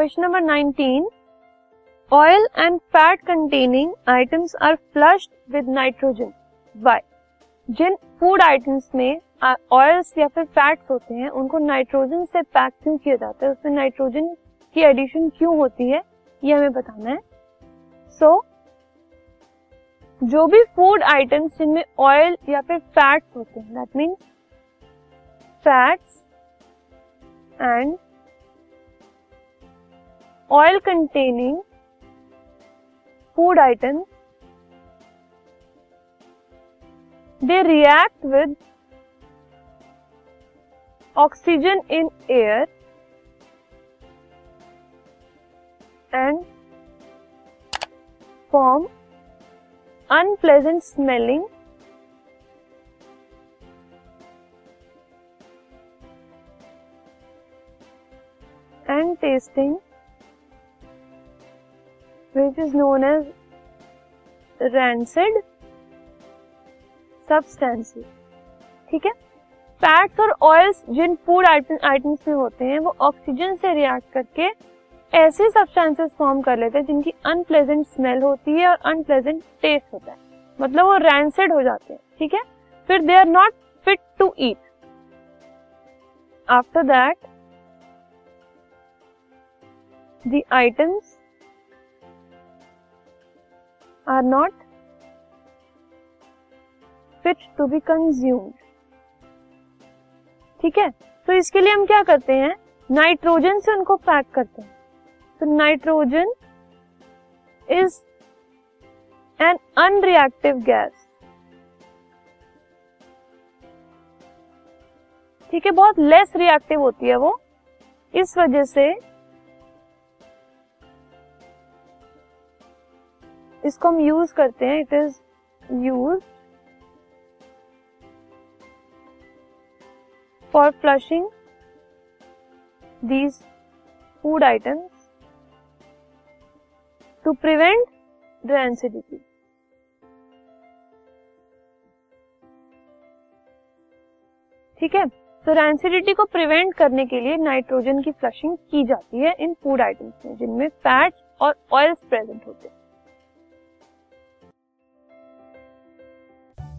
Question number 19 oil and fat containing items are flushed with nitrogen why Jin food items में oils या फिर fats होते हैं उनको नाइट्रोजन से पैक क्यों किया जाता है उसमें नाइट्रोजन की एडिशन क्यों होती है ये हमें बताना है सो so, जो भी फूड आइटम्स जिनमें ऑयल या फिर फैट्स होते हैं that means fats and Oil containing food items, they react with oxygen in air and form unpleasant smelling and tasting which is known as rancid substances ठीक है fats और oils जिन food items में होते हैं वो oxygen से react करके ऐसे सब्सटेंसेस फॉर्म कर लेते हैं जिनकी अनप्लेजेंट स्मेल होती है और अनप्लेजेंट टेस्ट होता है मतलब वो रैंसेड हो जाते हैं ठीक है फिर they are not fit to eat after that the items are not fit to be consumed ठीक है तो इसके लिए हम क्या करते हैं नाइट्रोजन से उनको पैक करते हैं तो nitrogen is an unreactive gas ठीक है बहुत लेस रिएक्टिव होती है वो इस वजह से इसको हम यूज करते हैं it is use for flushing these food items to prevent rancidity ठीक है तो रैंसिडिटी को प्रिवेंट करने के लिए नाइट्रोजन की फ्लशिंग की जाती है इन फूड आइटम्स में जिनमें फैट्स और ऑयल्स प्रेजेंट होते हैं